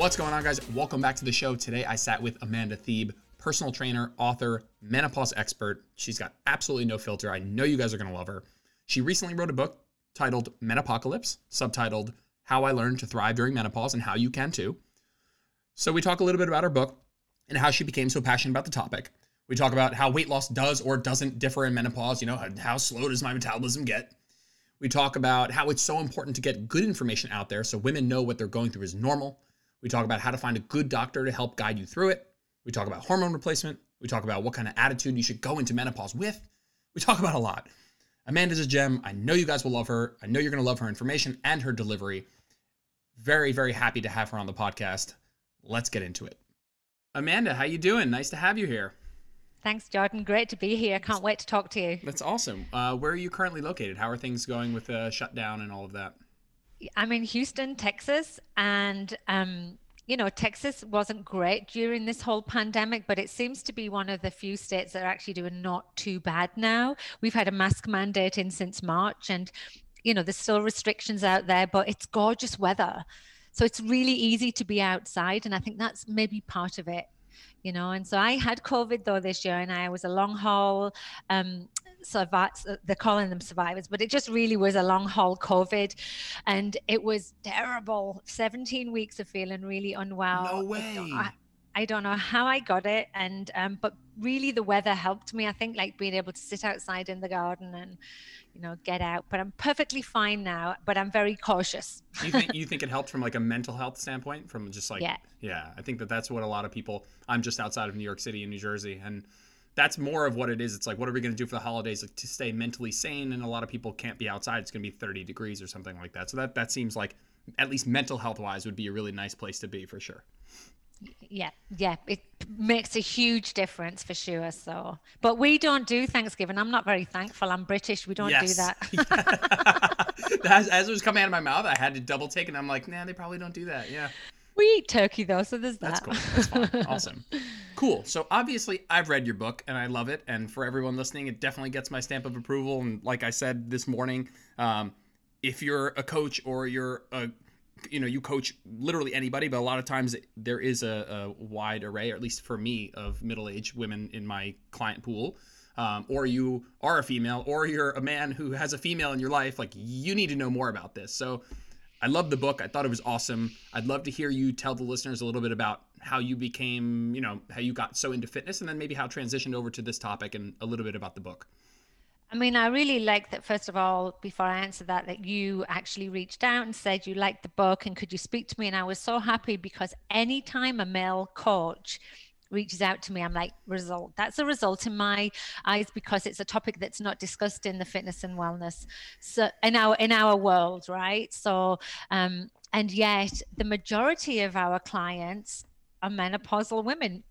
What's going on, guys? Welcome back to the show. Today I sat with Amanda Thebe, personal trainer, author, menopause expert. She's got absolutely no filter. I know you guys are going to love her. She recently wrote a book titled Menopocalypse, subtitled How I Learned to Thrive During Menopause and How You Can Too. So we talk a little bit about her book and how she became so passionate about the topic. We talk about how weight loss does or doesn't differ in menopause. You know, how, how slow does my metabolism get? We talk about how it's so important to get good information out there so women know what they're going through is normal. We talk about how to find a good doctor to help guide you through it. We talk about hormone replacement. We talk about what kind of attitude you should go into menopause with. We talk about a lot. Amanda's a gem. I know you guys will love her. I know you're going to love her information and her delivery. Very, very happy to have her on the podcast. Let's get into it. Amanda, how you doing? Nice to have you here. Thanks, Jordan. Great to be here. Can't wait to talk to you. That's awesome. Uh, where are you currently located? How are things going with the shutdown and all of that? I'm in Houston, Texas, and um, you know, Texas wasn't great during this whole pandemic, but it seems to be one of the few states that are actually doing not too bad now. We've had a mask mandate in since March, and you know, there's still restrictions out there, but it's gorgeous weather. So it's really easy to be outside. And I think that's maybe part of it you know and so i had covid though this year and i was a long haul um survive they're calling them survivors but it just really was a long haul covid and it was terrible 17 weeks of feeling really unwell no way I, I don't know how I got it, and um, but really the weather helped me. I think like being able to sit outside in the garden and you know get out. But I'm perfectly fine now. But I'm very cautious. you think you think it helped from like a mental health standpoint, from just like yeah, yeah. I think that that's what a lot of people. I'm just outside of New York City and New Jersey, and that's more of what it is. It's like, what are we going to do for the holidays like, to stay mentally sane? And a lot of people can't be outside. It's going to be 30 degrees or something like that. So that that seems like at least mental health wise would be a really nice place to be for sure yeah yeah it makes a huge difference for sure so but we don't do thanksgiving i'm not very thankful i'm british we don't yes. do that as, as, it was coming out of my mouth i had to double take and i'm like nah they probably don't do that yeah we eat turkey though so there's that. that's cool. That's fine. Awesome. Cool. So obviously i've read your book and i love it and for everyone listening it definitely gets my stamp of approval and like i said this morning um, if you're a coach or you're a you know you coach literally anybody but a lot of times there is a, a wide array or at least for me of middle-aged women in my client pool. Um, or you are a female or you're a man who has a female in your life like you need to know more about this. So i love the book. I thought it was awesome. I'd love to hear you tell the listeners a little bit about how you became you know how you got so into fitness and then maybe how transitioned over to this topic and a little bit about the book. I mean, I really like that, first of all, before I answer that, that you actually reached out and said you liked the book and could you speak to me? And I was so happy because anytime a male coach reaches out to me, I'm like, result. That's a result in my eyes because it's a topic that's not discussed in the fitness and wellness so in our in our world, right? So um and yet the majority of our clients are menopausal women.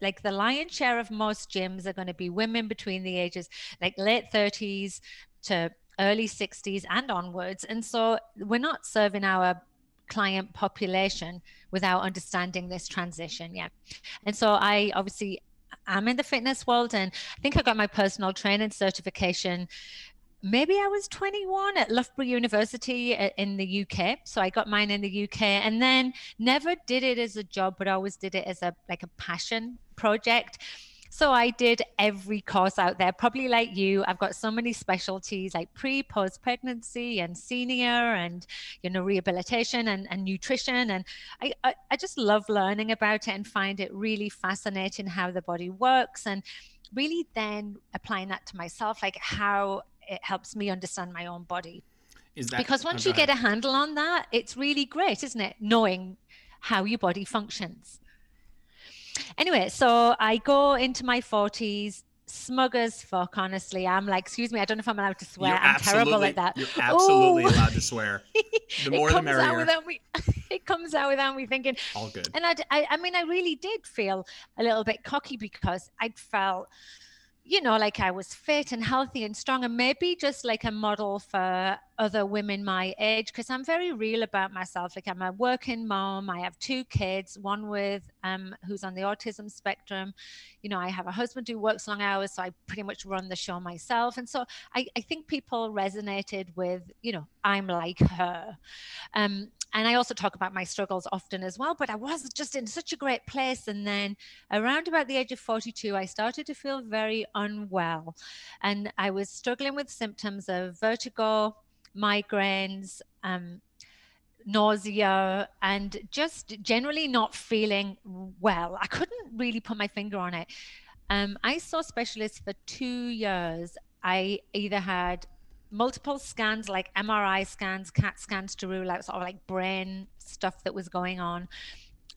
like the lion's share of most gyms are going to be women between the ages like late 30s to early 60s and onwards. And so we're not serving our client population without understanding this transition. Yeah. And so I obviously I'm in the fitness world and I think I got my personal training certification maybe I was 21 at Loughborough University in the UK. So I got mine in the UK and then never did it as a job, but always did it as a like a passion project. So I did every course out there, probably like you. I've got so many specialties like pre, post pregnancy and senior and, you know, rehabilitation and, and nutrition. And I, I, I just love learning about it and find it really fascinating how the body works and really then applying that to myself, like how it helps me understand my own body. Is that because once oh, you get a handle on that, it's really great, isn't it? Knowing how your body functions. Anyway, so I go into my 40s, smug as fuck, honestly. I'm like, excuse me, I don't know if I'm allowed to swear. You're I'm terrible at that. You're absolutely Ooh. allowed to swear. The more the merrier. Me, it comes out without me thinking. All good. And I, I, I mean, I really did feel a little bit cocky because I'd felt you know, like I was fit and healthy and strong, and maybe just like a model for other women my age, because I'm very real about myself. Like I'm a working mom, I have two kids, one with um who's on the autism spectrum. You know, I have a husband who works long hours, so I pretty much run the show myself. And so I, I think people resonated with, you know, I'm like her. Um, and I also talk about my struggles often as well, but I was just in such a great place. And then around about the age of 42, I started to feel very unwell. And I was struggling with symptoms of vertigo, migraines, um, nausea, and just generally not feeling well. I couldn't really put my finger on it. Um, I saw specialists for two years. I either had multiple scans like MRI scans, CAT scans to rule out sort of like brain stuff that was going on.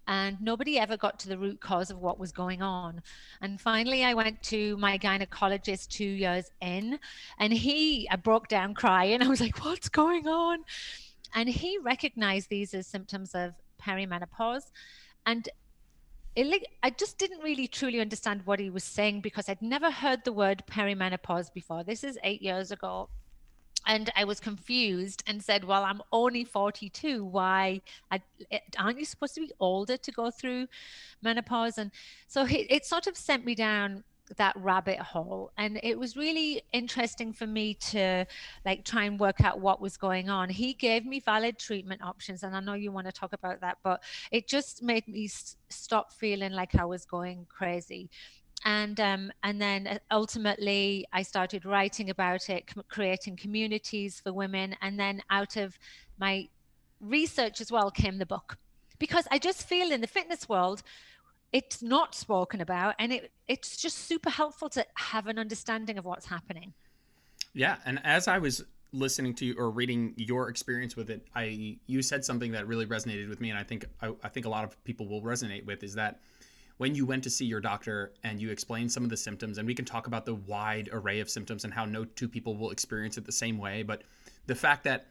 And nobody ever got to the root cause of what was going on. And finally, I went to my gynecologist two years in, and he, I broke down crying. I was like, What's going on? And he recognized these as symptoms of perimenopause. And it, I just didn't really truly understand what he was saying because I'd never heard the word perimenopause before. This is eight years ago and I was confused and said, "Well, I'm only 42. Why I, eh, aren't you supposed to be older to go through menopause?" And so it, it sort of sent me down that rabbit hole and it was really interesting for me to like try and work out what was going on. He gave me valid treatment options and i know you want to talk about that but it just made me stop feeling like i was going crazy. And um, and then uh, ultimately I started writing about it, creating communities for women, and then out of my research as well came the book, because I just feel in the fitness world it's not spoken about, and it it's just super helpful to have an understanding of what's happening. Yeah, and as I was listening to you or reading your experience with it, I you said something that really resonated with me, and I think I, I think a lot of people will resonate with is that when you went to see your doctor and you explained some of the symptoms, and we can talk about the wide array of symptoms and how no two people will experience it the same way, but the fact that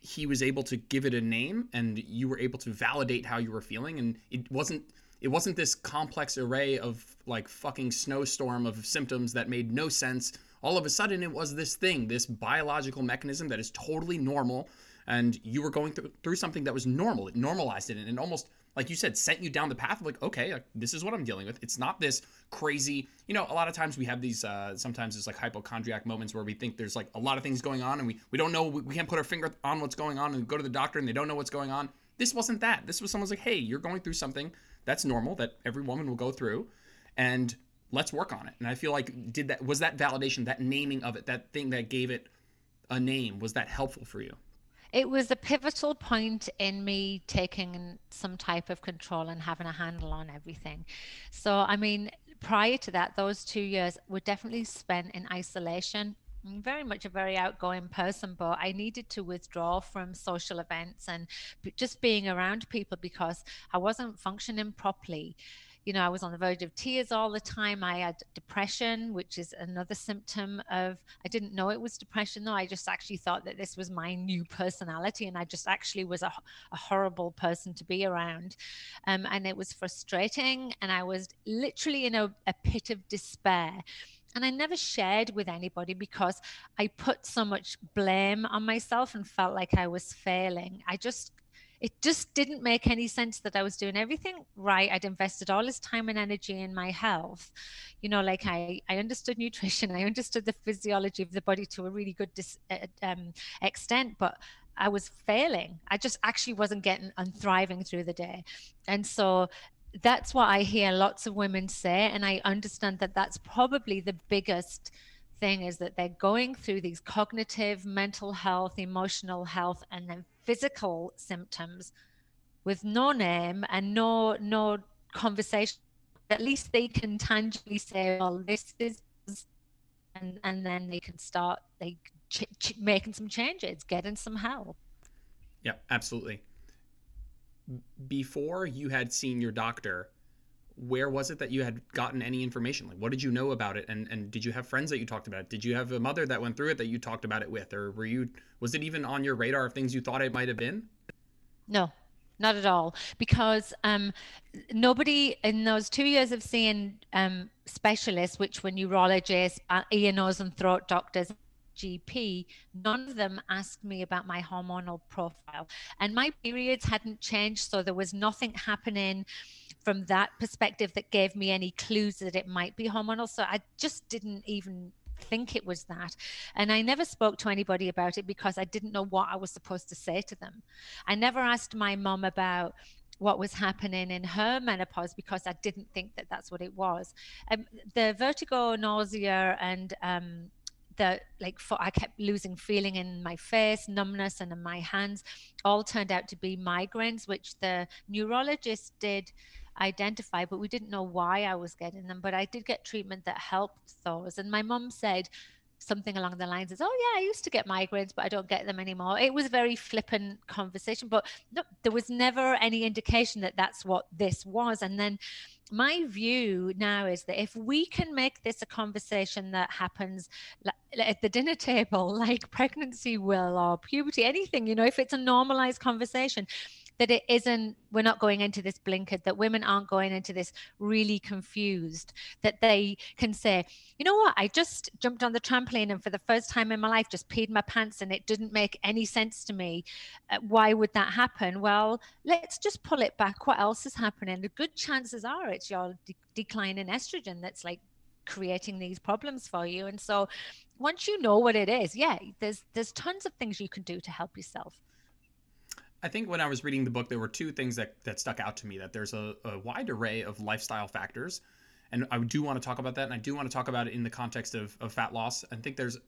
he was able to give it a name and you were able to validate how you were feeling and it wasn't it wasn't this complex array of like fucking snowstorm of symptoms that made no sense all of a sudden it was this thing this biological mechanism that is totally normal and you were going through, through something that was normal it normalized it and it almost like you said, sent you down the path of like, okay, like, this is what I'm dealing with. It's not this crazy, you know, a lot of times we have these, uh, sometimes it's like hypochondriac moments where we think there's like a lot of things going on and we, we don't know, we, we can't put our finger on what's going on and go to the doctor and they don't know what's going on. This wasn't that. This was someone's like, hey, you're going through something that's normal that every woman will go through and let's work on it. And I feel like, did that, was that validation, that naming of it, that thing that gave it a name, was that helpful for you? it was a pivotal point in me taking some type of control and having a handle on everything. So, I mean, prior to that, those two years were definitely spent in isolation. I'm very much a very outgoing person, but I needed to withdraw from social events and just being around people because I wasn't functioning properly you know, I was on the verge of tears all the time. I had depression, which is another symptom of, I didn't know it was depression though. I just actually thought that this was my new personality. And I just actually was a, a horrible person to be around. Um, and it was frustrating. And I was literally in a, a pit of despair. And I never shared with anybody because I put so much blame on myself and felt like I was failing. I just it just didn't make any sense that I was doing everything right. I'd invested all this time and energy in my health. You know, like I, I understood nutrition, I understood the physiology of the body to a really good dis, uh, um, extent, but I was failing. I just actually wasn't getting and thriving through the day. And so that's what I hear lots of women say. And I understand that that's probably the biggest thing is that they're going through these cognitive, mental health, emotional health, and then physical symptoms with no name and no no conversation at least they can tangibly say well this is and and then they can start like ch- ch- making some changes getting some help yeah absolutely before you had seen your doctor where was it that you had gotten any information? Like what did you know about it? And and did you have friends that you talked about it? did you have a mother that went through it that you talked about it with? Or were you was it even on your radar of things you thought it might have been? No not at all. Because um, nobody in those two years of seeing um, specialists which were neurologists uh, ear nose and throat doctors GP, none of them asked me about my hormonal profile. And my periods hadn't changed, so there was nothing happening from that perspective that gave me any clues that it might be hormonal. So I just didn't even think it was that. And I never spoke to anybody about it because I didn't know what I was supposed to say to them. I never asked my mom about what was happening in her menopause because I didn't think that that's what it was. Um, the vertigo, nausea, and um, the like for, I kept losing feeling in my face, numbness, and in my hands, all turned out to be migraines, which the neurologist did identify, but we didn't know why I was getting them. But I did get treatment that helped those. And my mum said something along the lines of, "Oh yeah, I used to get migraines, but I don't get them anymore." It was a very flippant conversation, but no, there was never any indication that that's what this was. And then my view now is that if we can make this a conversation that happens at the dinner table, like pregnancy will or puberty, anything, you know, if it's a normalized conversation, that it isn't we're not going into this blinkered that women aren't going into this really confused that they can say you know what? I just jumped on the trampoline and for the first time in my life just peed my pants and it didn't make any sense to me. Uh, why would that happen? Well let's just pull it back. What else is happening? The good chances are it's your de- decline in estrogen that's like creating these problems for you. And so once you know what it is yeah there's there's tons of things you can do to help yourself I think when I was reading the book, there were two things that, that stuck out to me that there's a, a wide array of lifestyle factors. And I do want to talk about that. And I do want to talk about it in the context of, of fat loss. I think there's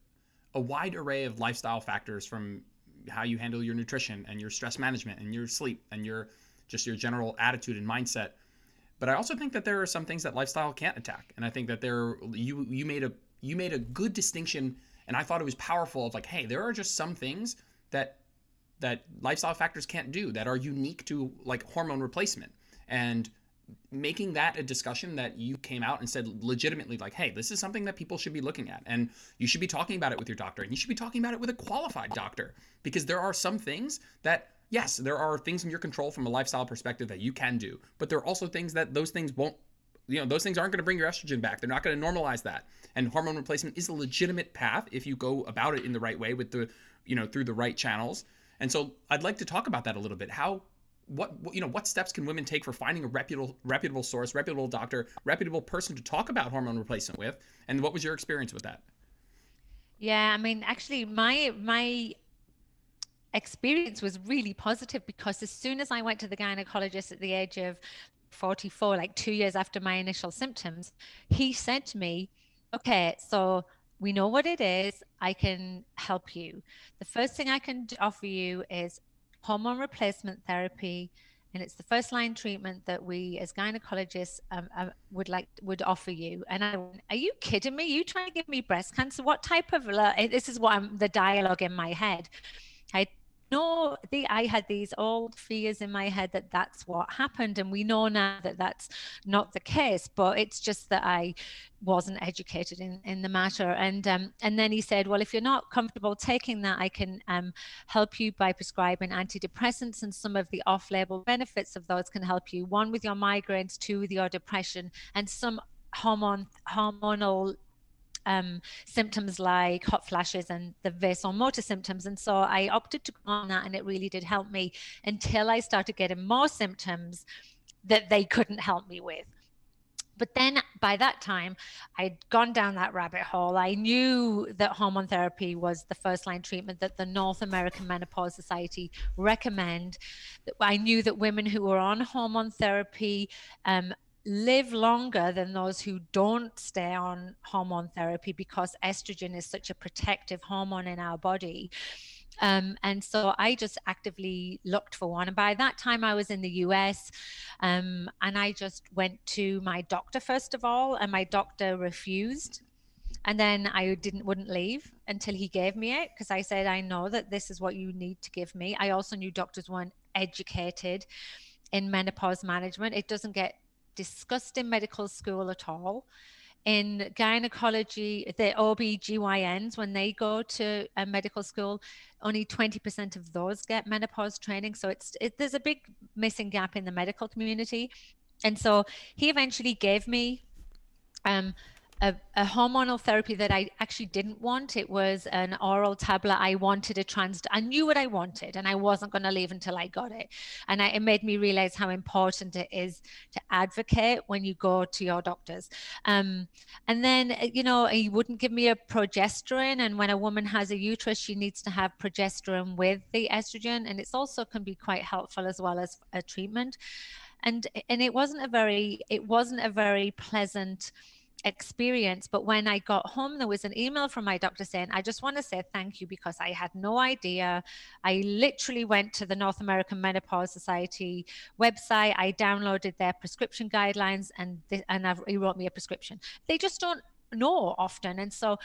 a wide array of lifestyle factors from how you handle your nutrition and your stress management and your sleep and your just your general attitude and mindset. But I also think that there are some things that lifestyle can't attack. And I think that there you you made a you made a good distinction and I thought it was powerful of like, hey, there are just some things that that lifestyle factors can't do that are unique to like hormone replacement. And making that a discussion that you came out and said legitimately like hey this is something that people should be looking at and you should be talking about it with your doctor and you should be talking about it with a qualified doctor. Because there are some things that yes there are things in your control from a lifestyle perspective that you can do but there are also things that those things won't you know those things aren't going to bring your estrogen back. They're not going to normalize that. And hormone replacement is a legitimate path if you go about it in the right way with the you know through the right channels and so I'd like to talk about that a little bit. How what you know what steps can women take for finding a reputable reputable source, reputable doctor, reputable person to talk about hormone replacement with? And what was your experience with that? Yeah, I mean, actually, my my experience was really positive because as soon as I went to the gynecologist at the age of 44, like two years after my initial symptoms, he said to me, "Okay, so we know what it is. I can help you. The first thing I can offer you is hormone replacement therapy, and it's the first line treatment that we as gynecologists um, uh, would like would offer you. And I, are you kidding me? You trying to give me breast cancer? What type of? This is what I'm the dialogue in my head. I no, the, I had these old fears in my head that that's what happened, and we know now that that's not the case. But it's just that I wasn't educated in, in the matter. And um, and then he said, well, if you're not comfortable taking that, I can um, help you by prescribing antidepressants, and some of the off-label benefits of those can help you. One with your migraines, two with your depression, and some hormone hormonal um, symptoms like hot flashes and the vasomotor symptoms. And so I opted to go on that, and it really did help me until I started getting more symptoms that they couldn't help me with. But then by that time, I'd gone down that rabbit hole. I knew that hormone therapy was the first line treatment that the North American Menopause Society recommend. I knew that women who were on hormone therapy um, live longer than those who don't stay on hormone therapy because estrogen is such a protective hormone in our body. Um, and so I just actively looked for one. And by that time, I was in the US, um, and I just went to my doctor first of all, and my doctor refused. And then I didn't wouldn't leave until he gave me it because I said I know that this is what you need to give me. I also knew doctors weren't educated in menopause management. It doesn't get discussed in medical school at all. In gynecology, the OB-GYNs, when they go to a medical school, only 20% of those get menopause training. So it's it, there's a big missing gap in the medical community. And so he eventually gave me um, a, a, hormonal therapy that I actually didn't want. It was an oral tablet. I wanted a trans. I knew what I wanted, and I wasn't going to leave until I got it. And I, it made me realize how important it is to advocate when you go to your doctors. Um, and then you know he wouldn't give me a progesterone. And when a woman has a uterus, she needs to have progesterone with the estrogen, and it's also can be quite helpful as well as a treatment. And and it wasn't a very it wasn't a very pleasant experience. But when I got home, there was an email from my doctor saying, I just want to say thank you because I had no idea. I literally went to the North American Menopause Society website. I downloaded their prescription guidelines and, and I've, he wrote me a prescription. They just don't know often. And so,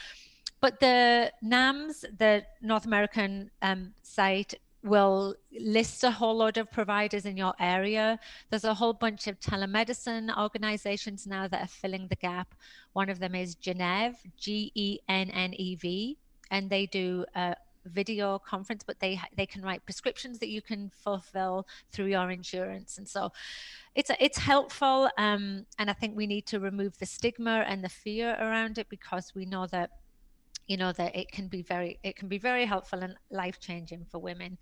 but the NAMS, the North American um, site, will list a whole lot of providers in your area. There's a whole bunch of telemedicine organizations now that are filling the gap. One of them is Gennev, G E N N E V, and they do a video conference, but they they can write prescriptions that you can fulfill through your insurance, and so it's it's helpful. Um, and I think we need to remove the stigma and the fear around it because we know that you know that it can be very it can be very helpful and life changing for women.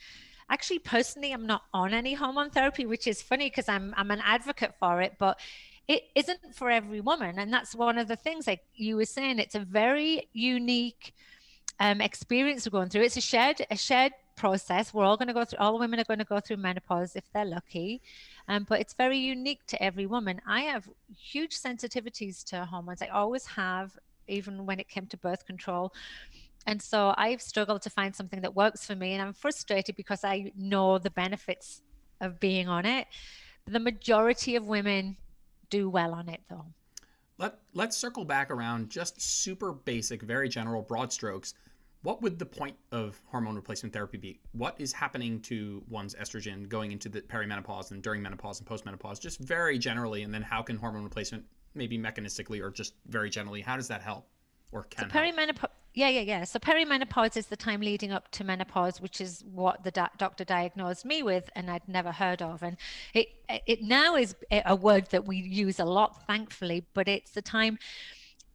Actually personally i'm not on any hormone therapy which is funny because i'm i'm an advocate for it but it isn't for every woman and that's one of the things like you were saying it's a very unique um, experience we're going through. It's a shared a shared process. We're all going to go through all women are going to go through menopause if they're lucky um, but it's very unique to every woman. I have huge sensitivities to hormones. I always have even when it came to birth control. And so I've struggled to find something that works for me. And I'm frustrated because I know the benefits of being on it. The majority of women do well on it, though. Let, let's circle back around just super basic, very general, broad strokes. What would the point of hormone replacement therapy be? What is happening to one's estrogen going into the perimenopause and during menopause and postmenopause, just very generally? And then how can hormone replacement maybe mechanistically or just very generally, how does that help or can so perimenopause? Yeah, yeah, yeah. So perimenopause is the time leading up to menopause, which is what the do- doctor diagnosed me with, and I'd never heard of. And it it now is a word that we use a lot, thankfully. But it's the time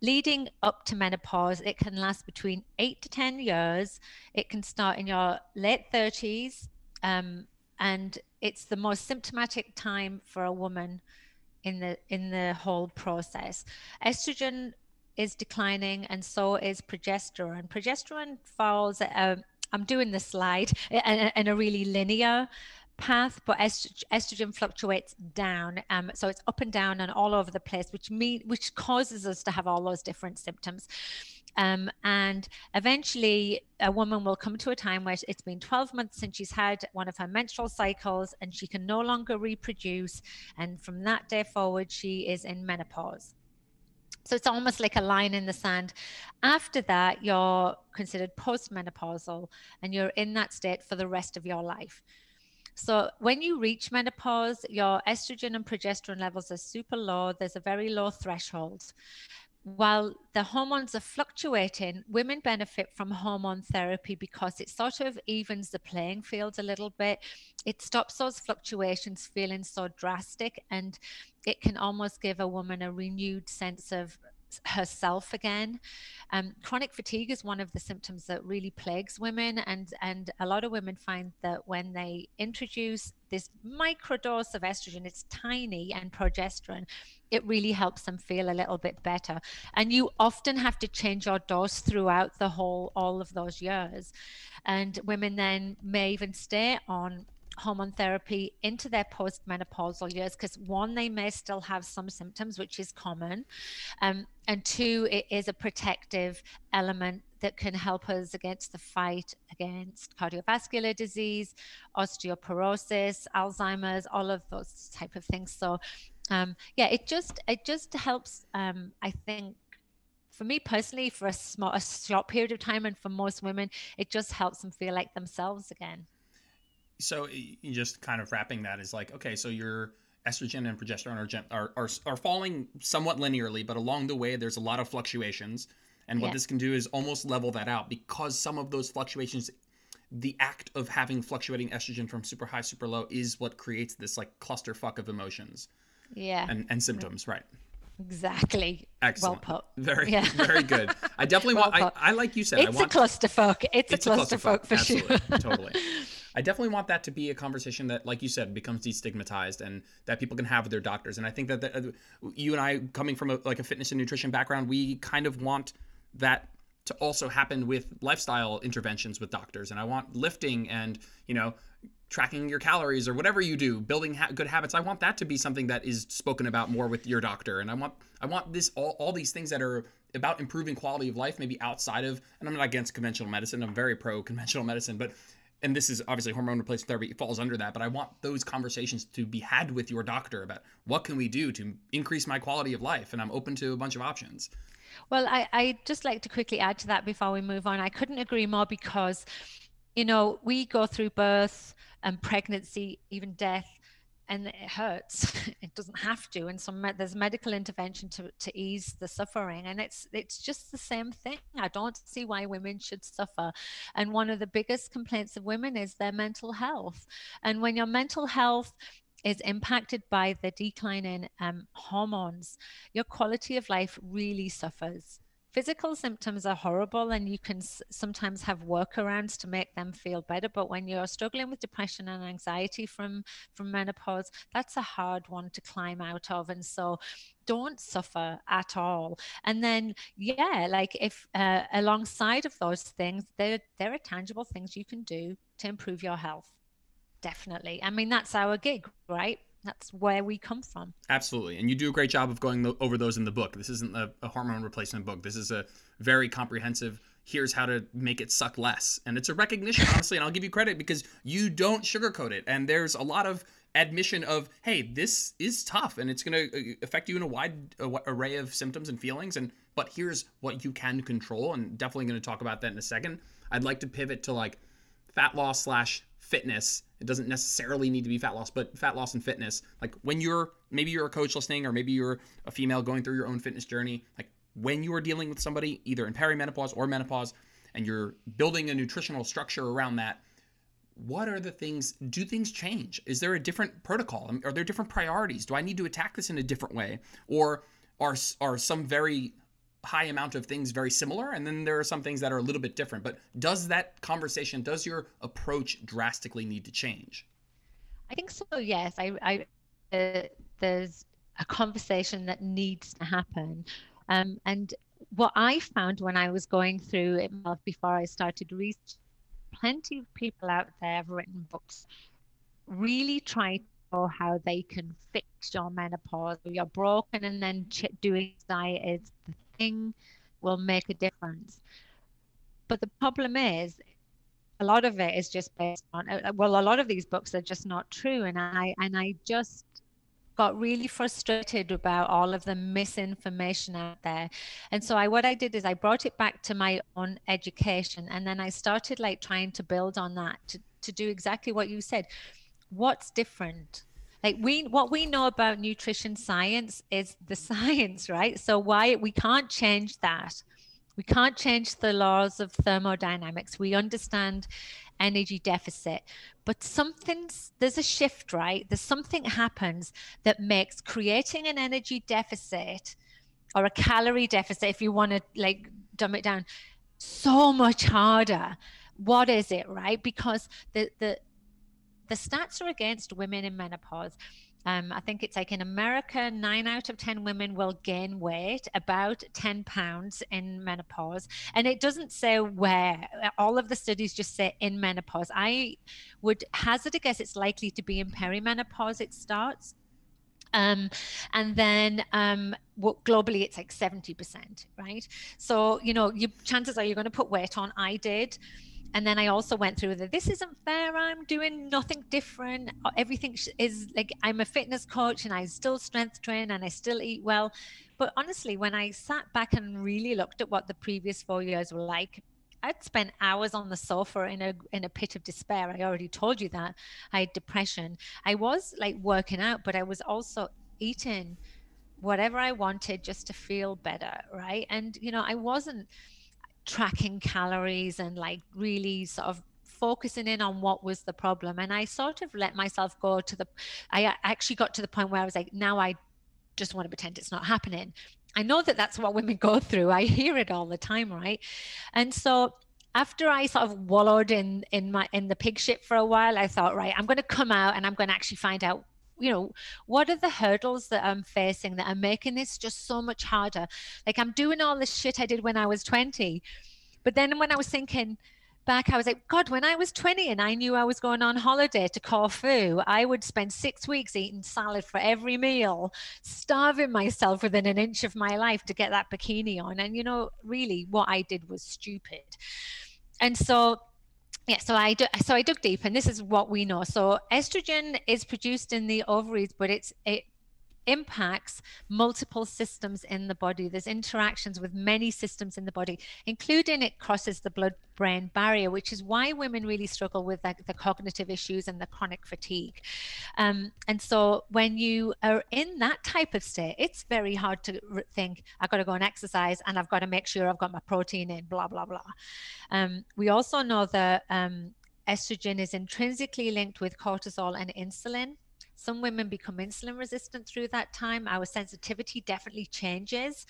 leading up to menopause. It can last between eight to ten years. It can start in your late thirties, um, and it's the most symptomatic time for a woman in the in the whole process. Estrogen is declining, and so is progesterone. Progesterone falls. Uh, I'm doing the slide in, in a really linear path, but estrogen fluctuates down. Um, so it's up and down and all over the place, which mean which causes us to have all those different symptoms. Um, and eventually, a woman will come to a time where it's been 12 months since she's had one of her menstrual cycles and she can no longer reproduce. And from that day forward, she is in menopause. So it's almost like a line in the sand. After that, you're considered postmenopausal and you're in that state for the rest of your life. So when you reach menopause, your estrogen and progesterone levels are super low. There's a very low threshold while the hormones are fluctuating, women benefit from hormone therapy because it sort of evens the playing field a little bit. It stops those fluctuations feeling so drastic and it can almost give a woman a renewed sense of herself again. Um, chronic fatigue is one of the symptoms that really plagues women, and and a lot of women find that when they introduce this microdose of estrogen, it's tiny, and progesterone, it really helps them feel a little bit better. And you often have to change your dose throughout the whole all of those years, and women then may even stay on hormone therapy into their postmenopausal years because one they may still have some symptoms which is common um, and two it is a protective element that can help us against the fight against cardiovascular disease osteoporosis alzheimer's all of those type of things so um, yeah it just it just helps um, i think for me personally for a small a short period of time and for most women it just helps them feel like themselves again. So you just kind of wrapping that is like okay so your estrogen and progesterone are, are, are, are falling somewhat linearly but along the way there's a lot of fluctuations. And what yeah. this can do is almost level that out because some of those fluctuations the act of having fluctuating estrogen from super high super low is what creates this like clusterfuck of emotions yeah and, and symptoms right Exactly. Excellent. Well put. Very, yeah. very good. I definitely well want. I, I, like you said. It's I want, a clusterfuck. It's, it's a clusterfuck, for Absolutely. sure. totally. I definitely want that to be a conversation that, like you said, becomes destigmatized and that people can have with their doctors. And I think that the, uh, you and I, coming from a, like a fitness and nutrition background, we kind of want that to also happen with lifestyle interventions with doctors. And I want lifting and you know tracking your calories or whatever you do building ha- good habits i want that to be something that is spoken about more with your doctor. And i want i want this all, all these things that are about improving quality of life maybe outside of and i'm not against conventional medicine i'm very pro conventional medicine but and this is obviously hormone replacement therapy falls under that but i want those conversations to be had with your doctor about what can we do to increase my quality of life and i'm open to a bunch of options. Well i i just like to quickly add to that before we move on. I couldn't agree more because you know we go through birth and pregnancy, even death, and it hurts. it doesn't have to, and some there's medical intervention to, to ease the suffering, and it's it's just the same thing. I don't see why women should suffer. And one of the biggest complaints of women is their mental health. And when your mental health is impacted by the decline in um, hormones, your quality of life really suffers physical symptoms are horrible and you can s- sometimes have workarounds to make them feel better but when you're struggling with depression and anxiety from from menopause that's a hard one to climb out of and so don't suffer at all. And then yeah like if uh, alongside of those things there there are tangible things you can do to improve your health. Definitely. I mean that's our gig right that's where we come from. Absolutely. And you do a great job of going over those in the book. This isn't a, a, hormone replacement book. This is a very comprehensive here's how to make it suck less. And it's a recognition, honestly, and I'll give you credit because you don't sugarcoat it. And there's a lot of admission of, hey, this is tough and it's going to uh, affect you in a wide array of symptoms and feelings. And but here's what you can control. And definitely going to talk about that in a second. I'd like to pivot to like fat loss slash fitness. It doesn't necessarily need to be fat loss, but fat loss and fitness. Like when you're maybe you're a coach listening, or maybe you're a female going through your own fitness journey. Like when you are dealing with somebody either in perimenopause or menopause, and you're building a nutritional structure around that. What are the things? Do things change? Is there a different protocol? Are there different priorities? Do I need to attack this in a different way, or are are some very high amount of things very similar and then there are some things that are a little bit different. But does that conversation does your approach drastically need to change? I think so yes. I, I uh, there's a conversation that needs to happen. Um, and what i found when i was going through it before i started research plenty of people out there have written books really try to how they can fix your menopause. You're broken and then ch- doing diet is the thing will make a difference. But the problem is, a lot of it is just based on uh, well, a lot of these books are just not true, and I and I just got really frustrated about all of the misinformation out there. And so I what I did is I brought it back to my own education and then I started like trying to build on that to, to do exactly what you said. What's different? Like we what we know about nutrition science is the science right? So why we can't change that. We can't change the laws of thermodynamics. We understand energy deficit. But something's there's a shift right? There's something happens that makes creating an energy deficit or a calorie deficit if you want to like dumb it down so much harder. What is it right? Because the the the stats are against women in menopause. Um, I think it's like in America, nine out of 10 women will gain weight, about 10 pounds in menopause. And it doesn't say where, all of the studies just say in menopause. I would hazard a guess it's likely to be in perimenopause it starts. Um, and then um, globally it's like 70%, right? So, you know, you, chances are you're going to put weight on. I did and then I also went through that this isn't fair. I'm doing nothing different. Uh, everything is like I'm a fitness coach and I still strength train and I still eat well. But honestly, when I sat back and really looked at what the previous four years were like, I'd spent hours on the sofa in a in a pit of despair. I already told you that I had depression. I was like working out, but I was also eating whatever I wanted just to feel better, right? And you know, I wasn't tracking calories and like really sort of focusing in on what was the problem and i sort of let myself go to the i actually got to the point where i was like now i just want to pretend it's not happening. I know that that's what women go through. I hear it all the time, right? And so after I sort of wallowed in in my in the pig shit for a while, I thought, right, I'm going to come out and I'm going to actually find out you know what are the hurdles that i'm facing that are making this just so much harder like i'm doing all the shit i did when i was 20 but then when i was thinking back, I was like, God, when I was 20 and I knew I was going on holiday to Corfu, I would spend six weeks eating salad for every meal, starving myself within an inch of my life to get that bikini on. And, you know, really what I did was stupid. And so, yeah, so I so I dug deep, and this is what we know. So estrogen is produced in the ovaries, but it's it impacts multiple systems in the body. There's interactions with many systems in the body, including it crosses the blood brain barrier, which is why women really struggle with the, the cognitive issues and the chronic fatigue. Um, and so when you are in that type of state, it's very hard to think, I've got to go and exercise and I've got to make sure I've got my protein in, blah, blah, blah. Um, we also know that um, estrogen is intrinsically linked with cortisol and insulin. Some women become insulin resistant through that time. Our sensitivity definitely changes.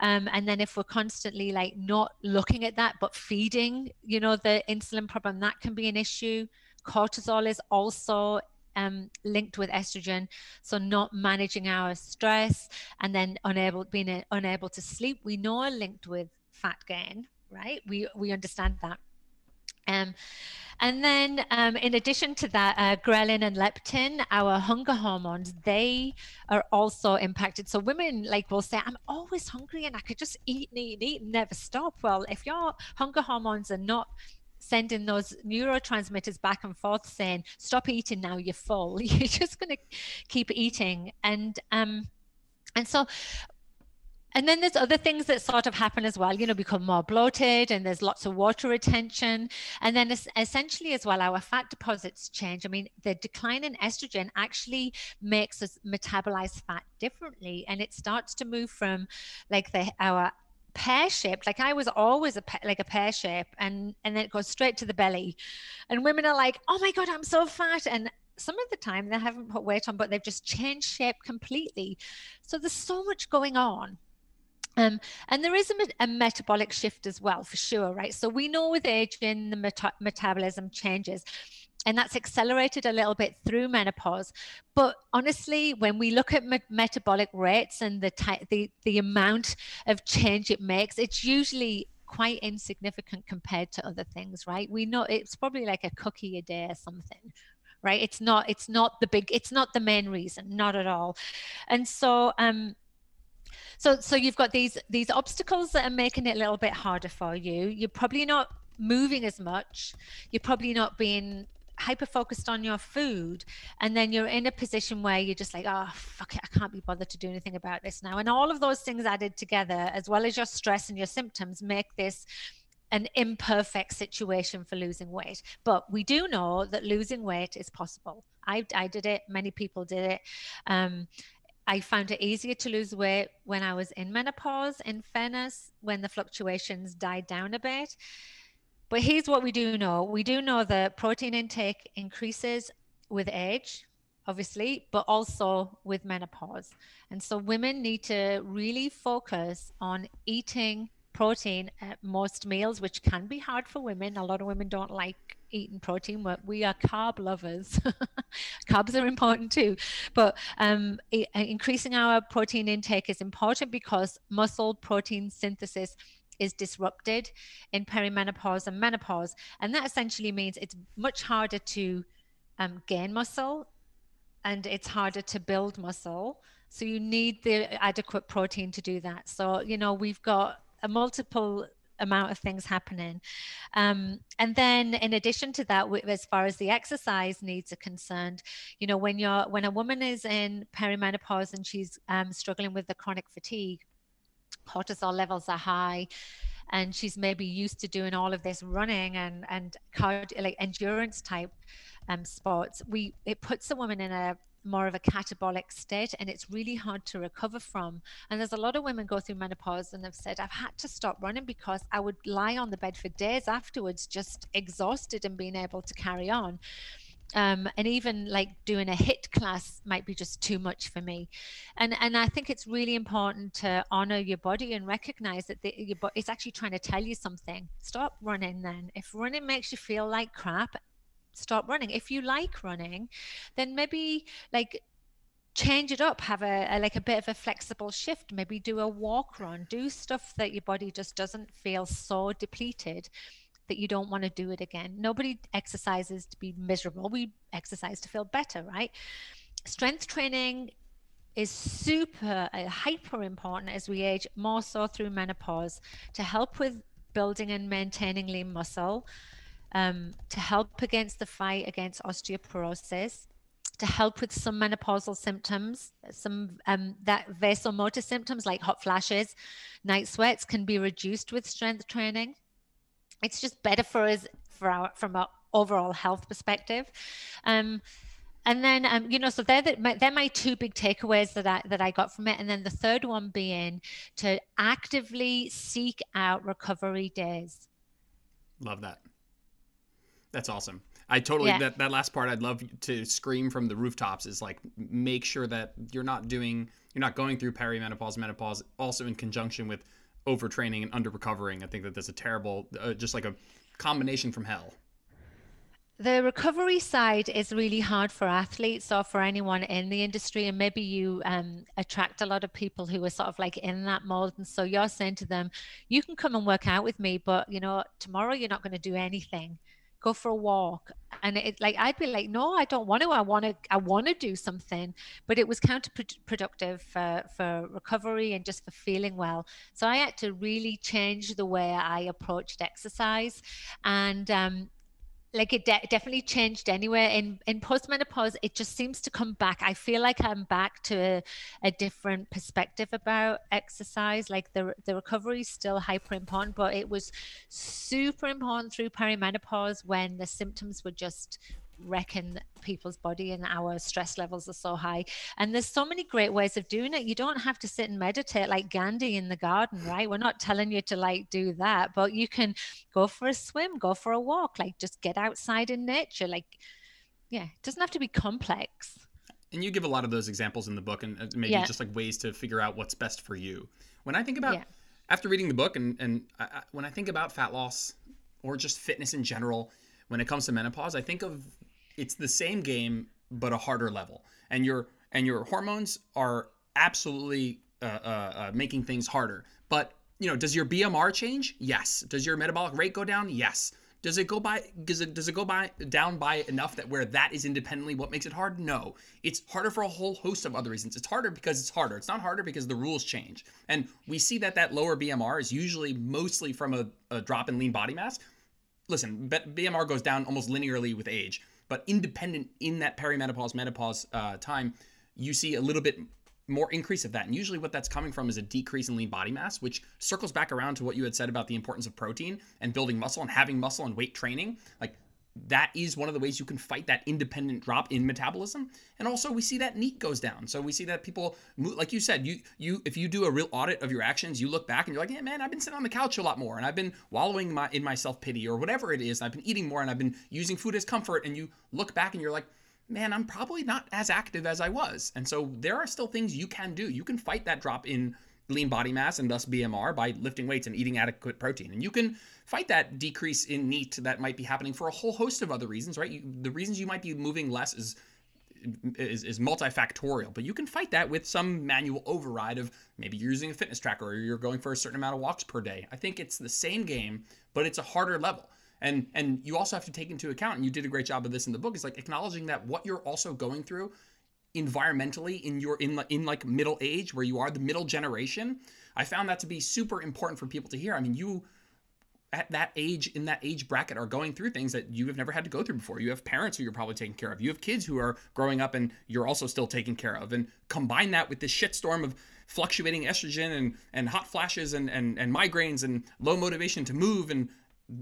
Um, and then if we're constantly like not looking at that, but feeding, you know, the insulin problem, that can be an issue. Cortisol is also um, linked with estrogen. So not managing our stress and then unable being unable to sleep, we know are linked with fat gain, right? We we understand that. Um, and then, um, in addition to that, uh, ghrelin and leptin, our hunger hormones, they are also impacted. So women like will say, "I'm always hungry and I could just eat and eat and eat and never stop." Well, if your hunger hormones are not sending those neurotransmitters back and forth saying, "Stop eating now, you're full," you're just going to keep eating, and um, and so and then there's other things that sort of happen as well, you know, become more bloated and there's lots of water retention. And then essentially as well, our fat deposits change. I mean, the decline in estrogen actually makes us metabolize fat differently. And it starts to move from like the our pear shaped like i was always a like a pear shape and and then it goes straight to the belly and women are like oh my god i'm so fat and some of the time they haven't put weight on but they've just changed shape completely so there's so much going on um, and there is a, a, metabolic shift as well, for sure, right? So we know with aging, the meta- metabolism changes. And that's accelerated a little bit through menopause. But honestly, when we look at me- metabolic rates and the, ty- the the amount of change it makes, it's usually quite insignificant compared to other things, right? We know it's probably like a cookie a day or something, right? It's not it's not the big it's not the main reason, not at all. And so um so so you've got these these obstacles that are making it a little bit harder for you. You're probably not moving as much. You're probably not being hyper focused on your food. And then you're in a position where you're just like oh fuck it. I can't be bothered to do anything about this now. And all of those things added together as well as your stress and your symptoms make this an imperfect situation for losing weight. But we do know that losing weight is possible. I, I did it. Many people did it. Um, I found it easier to lose weight when I was in menopause, in fairness, when the fluctuations died down a bit. But here's what we do know we do know that protein intake increases with age, obviously, but also with menopause. And so women need to really focus on eating protein at most meals, which can be hard for women. A lot of women don't like eating protein. We're, we are carb lovers. Carbs are important too, but um, it, increasing our protein intake is important because muscle protein synthesis is disrupted in perimenopause and menopause, and that essentially means it's much harder to um, gain muscle, and it's harder to build muscle. So you need the adequate protein to do that. So you know we've got a multiple amount of things happening. Um, and then in addition to that, as far as the exercise needs are concerned, you know, when you're when a woman is in perimenopause and she's um, struggling with the chronic fatigue, cortisol levels are high and she's maybe used to doing all of this running and and card like endurance type um, sports we it puts a woman in a more of a catabolic state and it's really hard to recover from. And there's a lot of women go through menopause and have said, I've had to stop running because I would lie on the bed for days afterwards, just exhausted and being able to carry on. um, and even like doing a HIIT class might be just too much for me and and i think it's really important to honor your body and recognize that the, your body it's actually trying to tell you something stop running then if running makes you feel like crap stop running if you like running then maybe like change it up have a, a, like a bit of a flexible shift maybe do a walk run do stuff that your body just doesn't feel so depleted that you don't want to do it again. Nobody exercises to be miserable. We exercise to feel better, right? Strength training is super uh, hyper important as we age, more so through menopause, to help with building and maintaining lean muscle, um, to help against the fight against osteoporosis, to help with some menopausal symptoms, some um, that vasomotor symptoms like hot flashes, night sweats can be reduced with strength training. It's just better for us for our from our overall health perspective. Um, and then um, you know so they're the, my, they're my two big takeaways that I that I got from it. And then the third one being to actively seek out recovery days. Love that that's awesome I totally yeah. that that last part I'd love to scream from the rooftops is like make sure that you're not doing you're not going through perimenopause menopause also in conjunction with overtraining and under recovering. I think that that's a terrible, uh, just like a combination from hell. The recovery side is really hard for athletes or for anyone in the industry. And maybe you um, attract a lot of people who are sort of like in that mold. And so you're saying to them, you can come and work out with me, but you know, tomorrow you're not going to do anything go for a walk and it like i'd be like no i don't want to i want to i want to do something. But it was counterproductive for for recovery and just for feeling well. So i had to really change the way i approached exercise. And um, like it de- definitely changed anyway. In in postmenopause it just seems to come back. I feel like i'm back to a, a, different perspective about exercise. Like the the recovery is still hyper important but it was super important through perimenopause when the symptoms were just wrecking people's body and our stress levels are so high. And there's so many great ways of doing it. You don't have to sit and meditate like Gandhi in the garden, right? We're not telling you to like do that, but you can go for a swim, go for a walk, like just get outside in nature. Like, yeah, it doesn't have to be complex. And you give a lot of those examples in the book and uh, maybe yeah. just like ways to figure out what's best for you. When I think about, yeah. after reading the book and, and I, when I think about fat loss or just fitness in general, when it comes to menopause, I think of it's the same game but a harder level, and your and your hormones are absolutely uh, uh, uh, making things harder. But you know, does your BMR change? Yes. Does your metabolic rate go down? Yes. Does it go by does it does it go by down by enough that where that is independently what makes it hard? No. It's harder for a whole host of other reasons. It's harder because it's harder. It's not harder because the rules change. And we see that that lower BMR is usually mostly from a, a drop in lean body mass. Listen, BMR goes down almost linearly with age. But independent in that perimenopause, menopause uh, time, you see a little bit more increase of that. And usually what that's coming from is a decrease in lean body mass, which circles back around to what you had said about the importance of protein and building muscle and having muscle and weight training. Like that is one of the ways you can fight that independent drop in metabolism. And also we see that NEAT goes down. So we see that people like you said you you if you do a real audit of your actions you look back and you're like yeah man i've been sitting on the couch a lot more and i've been wallowing my, in my self-pity or whatever it is i've been eating more and i've been using food as comfort and you look back and you're like man i'm probably not as active as i was. And so there are still things you can do. You can fight that drop in lean body mass and thus BMR by lifting weights and eating adequate protein. And you can fight that decrease in NEAT that might be happening for a whole host of other reasons, right? You, the reasons you might be moving less is is, is multifactorial, but you can fight that with some manual override of maybe you're using a fitness tracker or you're going for a certain amount of walks per day. I think it's the same game, but it's a harder level. And and you also have to take into account, and you did a great job of this in the book, is like acknowledging that what you're also going through environmentally in your in in like middle age where you are the middle generation i found that to be super important for people to hear i mean you at that age in that age bracket are going through things that you have never had to go through before you have parents who you're probably taking care of you have kids who are growing up and you're also still taking care of and combine that with this shitstorm of fluctuating estrogen and and hot flashes and and, and migraines and low motivation to move and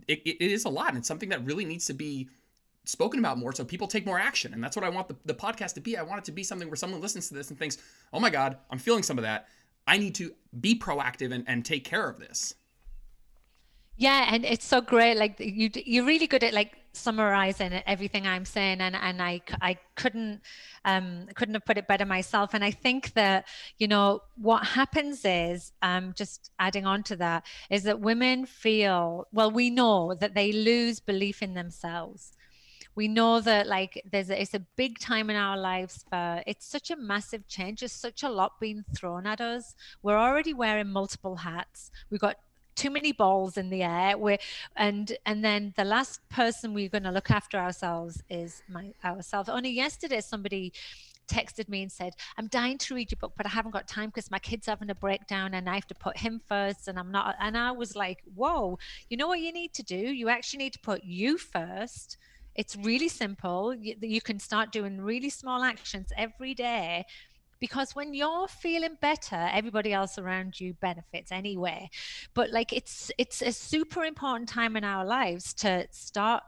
it, it is a lot and it's something that really needs to be spoken about more so people take more action. And that's what I want the, the podcast to be. I want it to be something where someone listens to this and thinks, oh my God, I'm feeling some of that. I need to be proactive and, and take care of this. Yeah, and it's so great. Like you, you're really good at like summarizing everything I'm saying, and and I I couldn't um couldn't have put it better myself. And I think that you know what happens is um just adding on to that is that women feel well. We know that they lose belief in themselves we know that like there's a, it's a big time in our lives for it's such a massive change there's such a lot being thrown at us we're already wearing multiple hats we've got too many balls in the air we're, and and then the last person we're going to look after ourselves is my ourselves only yesterday somebody texted me and said, I'm dying to read your book, but I haven't got time because my kid's having a breakdown and I have to put him first. And I'm not, and I was like, whoa, you know what you need to do? You actually need to put you first it's really simple. You, you can start doing really small actions every day because when you're feeling better everybody else around you benefits anyway. But like it's it's a super important time in our lives to start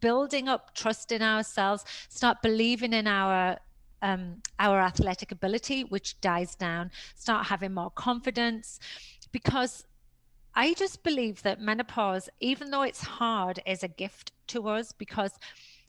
building up trust in ourselves start believing in our um, our athletic ability which dies down start having more confidence. Because I just believe that menopause, even though it's hard, is a gift to us because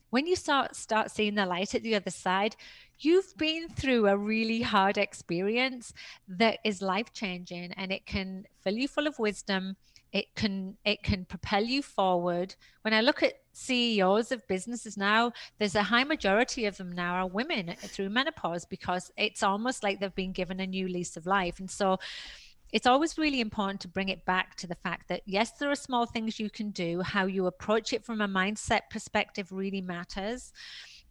when you start start seeing the light at the other side, you've been through a really hard experience that is life changing and it can fill you full of wisdom. It can it can propel you forward. When I look at CEOs of businesses now, there's a high majority of them now are women through menopause because it's almost like they've been given a new lease of life. And so it's always really important to bring it back to the fact that yes there are small things you can do how you approach it from a mindset perspective really matters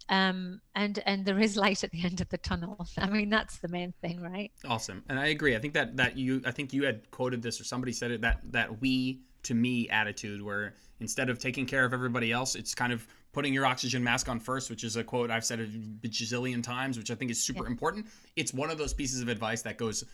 um, and and there is light at the end of the tunnel i mean that's the main thing right awesome and i agree i think that that you i think you had quoted this or somebody said it that that we to me attitude where instead of taking care of everybody else it's kind of putting your oxygen mask on first which is a quote i've said a bajillion times which i think is super yeah. important it's one of those pieces of advice that goes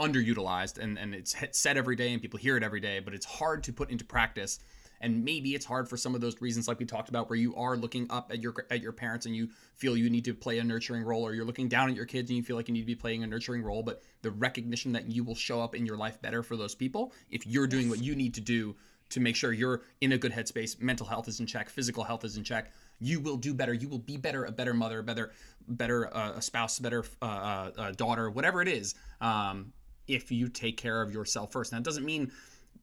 underutilized and, and it's said every day and people hear it every day, but it's hard to put into practice. And maybe it's hard for some of those reasons, like we talked about, where you are looking up at your at your parents and you feel you need to play a nurturing role, or you're looking down at your kids and you feel like you need to be playing a nurturing role. But the recognition that you will show up in your life better for those people if you're doing what you need to do to make sure you're in a good headspace, mental health is in check, physical health is in check. You will do better. You will be better, a better mother, a better, better uh, a spouse, a better uh, uh, daughter, whatever it is. Um, if you take care of yourself first. Now, it doesn't mean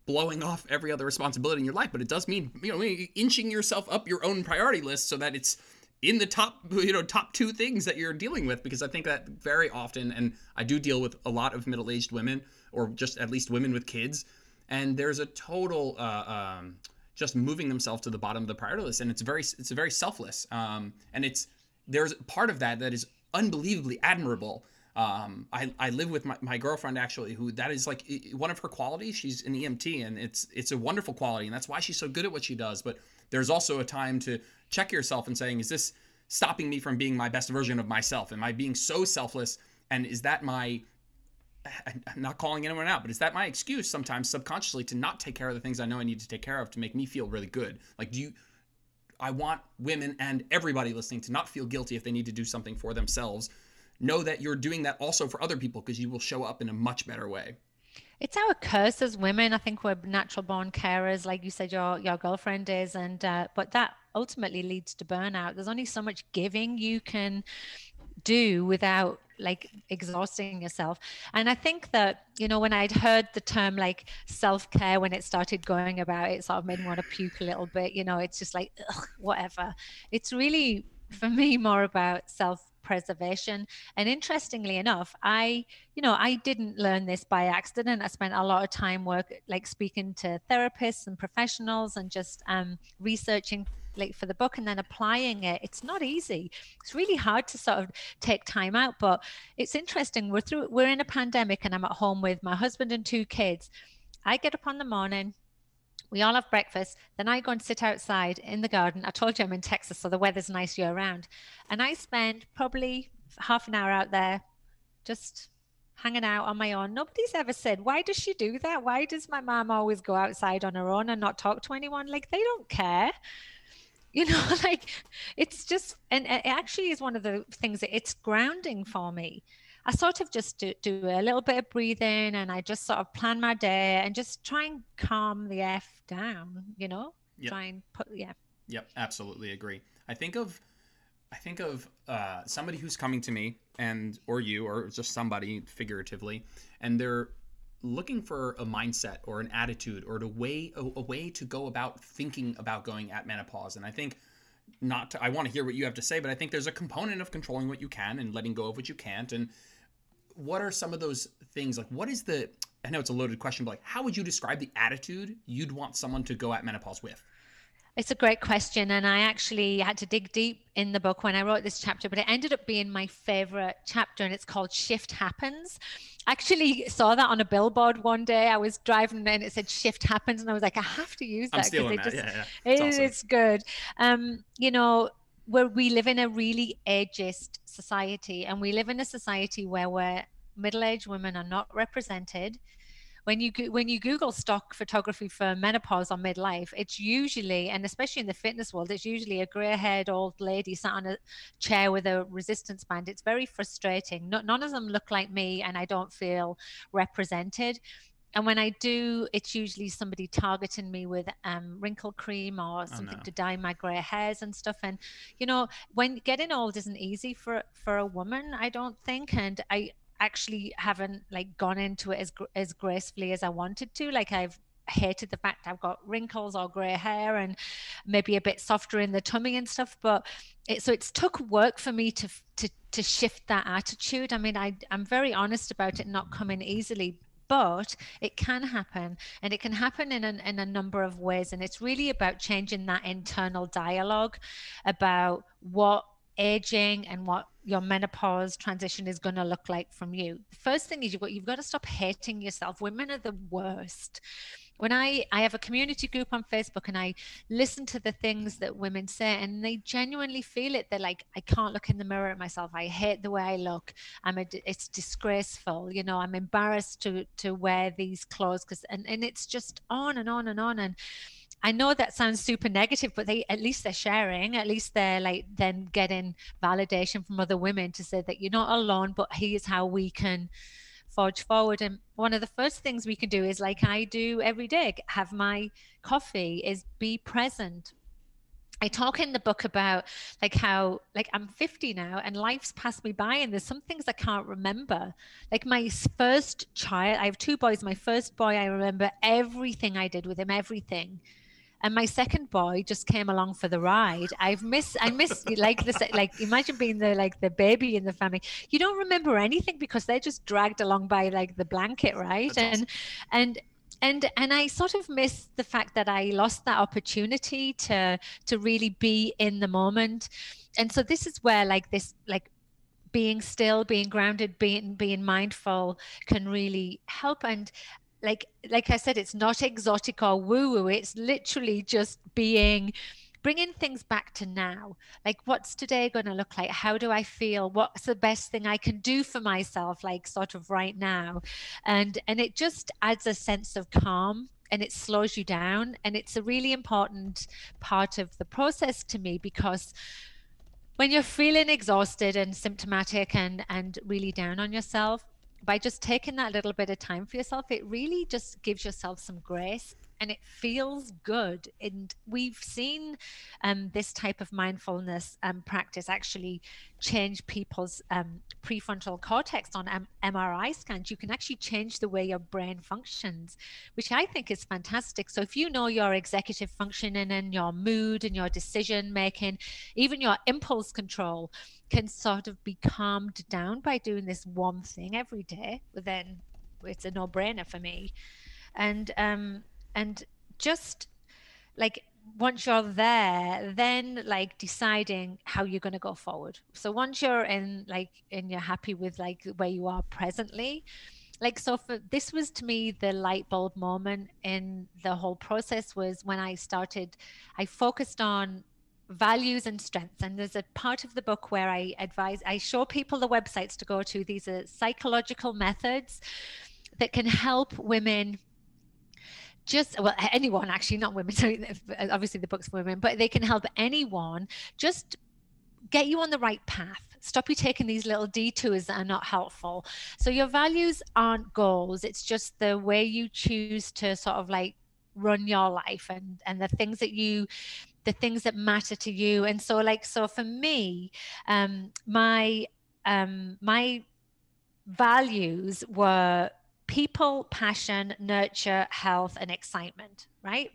blowing off every other responsibility in your life, but it does mean you know inching yourself up your own priority list so that it's in the top you know top two things that you're dealing with because I think that very often and I do deal with a lot of middle-aged women or just at least women with kids and there's a total uh, um, just moving themselves to the bottom of the priority list and it's very it's very selfless um, and it's there's part of that that is unbelievably admirable um, I, I live with my, my girlfriend actually, who that is like one of her qualities. She's an EMT, and it's it's a wonderful quality, and that's why she's so good at what she does. But there's also a time to check yourself and saying, is this stopping me from being my best version of myself? Am I being so selfless? And is that my I'm not calling anyone out, but is that my excuse sometimes subconsciously to not take care of the things I know I need to take care of to make me feel really good? Like, do you? I want women and everybody listening to not feel guilty if they need to do something for themselves know that you're doing that also for other people because you will show up in a much better way. It's our curse as women. I think we're natural born carers, like you said, your your girlfriend is, and uh, but that ultimately leads to burnout. There's only so much giving you can do without like exhausting yourself. And I think that, you know, when I'd heard the term like self care when it started going about, it sort of made me want to puke a little bit. You know, it's just like, ugh, whatever. It's really, for me, more about self preservation. And interestingly enough, I, you know, I didn't learn this by accident. I spent a lot of time work like speaking to therapists and professionals and just um, researching like for the book and then applying it it's not easy it's really hard to sort of take time out but it's interesting we're through we're in a pandemic and i'm at home with my husband and two kids i get up on the morning we all have breakfast. Then I go and sit outside in the garden. I told you I'm in Texas, so the weather's nice year round. And I spend probably half an hour out there just hanging out on my own. Nobody's ever said, Why does she do that? Why does my mom always go outside on her own and not talk to anyone? Like, they don't care. You know, like it's just, and it actually is one of the things that it's grounding for me I sort of just do, do a little bit of breathing and I just sort of plan my day and just try and calm the F down, you know? Yep. Try and put, yeah. Yep, absolutely agree. I think of I think of uh, somebody who's coming to me and or you or just somebody figuratively, and they're looking for a mindset or an attitude or a way a, a way to go about thinking about going at menopause. And I think not to, I want to hear what you have to say, but I think there's a component of controlling what you can and letting go of what you can't. And what are some of those things? Like, what is the? I know it's a loaded question, but like, how would you describe the attitude you'd want someone to go at menopause with? It's a great question. And I actually had to dig deep in the book when I wrote this chapter, but it ended up being my favorite chapter, and it's called Shift Happens. I actually saw that on a billboard one day. I was driving and it said Shift Happens, and I was like, I have to use that because it just, yeah, yeah. It's, it, awesome. it's good. Um, you know, where we live in a really ageist society, and we live in a society where we're middle-aged women are not represented when you when you Google stock photography for menopause or midlife, it's usually, and especially in the fitness world, it's usually a grey-haired old lady sat on a chair with a resistance band. It's very frustrating. No, none of them look like me, and I don't feel represented. And when I do, it's usually somebody targeting me with um, wrinkle cream or something oh, no. to dye my grey hairs and stuff. And you know, when getting old isn't easy for for a woman, I don't think. And I actually haven't like gone into it as as gracefully as I wanted to. Like I've hated the fact I've got wrinkles or grey hair and maybe a bit softer in the tummy and stuff. But it, so it's took work for me to to to shift that attitude. I mean, I I'm very honest about it not coming easily. But it can happen, and it can happen in a, in a number of ways. And it's really about changing that internal dialogue about what aging and what your menopause transition is going to look like from you. The first thing is you've got you've got to stop hating yourself. Women are the worst. When I I have a community group on Facebook and I listen to the things that women say and they genuinely feel it. They're like, I can't look in the mirror at myself. I hate the way I look. I'm a, it's disgraceful. You know, I'm embarrassed to to wear these clothes because and and it's just on and on and on and I know that sounds super negative, but they at least they're sharing. At least they're like then getting validation from other women to say that you're not alone, but here's how we can forge forward. And one of the first things we can do is like I do every day, have my coffee, is be present. I talk in the book about like how like I'm 50 now and life's passed me by and there's some things I can't remember. Like my first child, I have two boys. My first boy, I remember everything I did with him, everything and my second boy just came along for the ride. I've missed, I miss like this, like imagine being the like the baby in the family. You don't remember anything because they're just dragged along by like the blanket, right? That's and awesome. and and and I sort of miss the fact that I lost that opportunity to to really be in the moment. And so this is where like this like being still being grounded being being mindful can really help and like like I said, it's not exotic or woo woo. It's literally just being bringing things back to now. Like what's today going to look like? How do i feel? What's the best thing i can do for myself like sort of right now? And and it just adds a sense of calm and it slows you down and it's a really important part of the process to me because when you're feeling exhausted and symptomatic and and really down on yourself by just taking that little bit of time for yourself, it really just gives yourself some grace and it feels good. And we've seen um, this type of mindfulness um, practice actually change people's um, prefrontal cortex on M- MRI scans. You can actually change the way your brain functions, which I think is fantastic. So if you know your executive functioning and your mood and your decision making, even your impulse control can sort of be calmed down by doing this one thing every day, then it's a no-brainer for me. And um, and just like once you're there then like deciding how you're going to go forward. So once you're in like and you're happy with like where you are presently like so for this was to me the light bulb moment in the whole process was when i started i focused on values and strengths. And there's a part of the book where i advise i show people the websites to go to. These are psychological methods that can help women just well anyone actually not women so obviously the book's for women but they can help anyone just get you on the right path. Stop you taking these little detours that are not helpful. So your values aren't goals. It's just the way you choose to sort of like run your life and and the things that you the things that matter to you. And so like so for me um my um my values were people passion nurture health and excitement right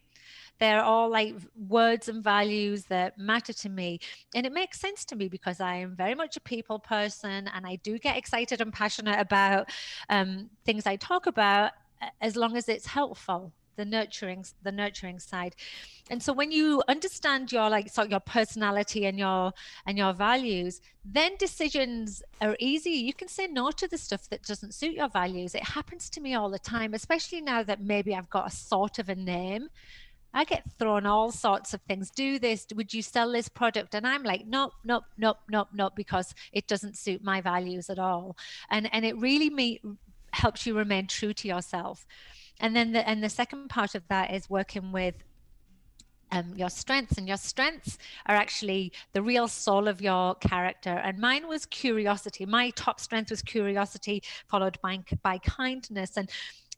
they're all like words and values that matter to me. And it makes sense to me because I am very much a people person and I do get excited and passionate about um, things I talk about as long as it's helpful the nurturing the nurturing side and so when you understand your like sort of your personality and your and your values then decisions are easy you can say no to the stuff that doesn't suit your values it happens to me all the time especially now that maybe i've got a sort of a name I get thrown all sorts of things. Do this. Would you sell this product? And I'm like, nope, nope, nope, nope, nope, because it doesn't suit my values at all. And and it really me helps you remain true to yourself. And then the and the second part of that is working with um, your strengths and your strengths are actually the real soul of your character and mine was curiosity my top strength was curiosity followed by, by kindness and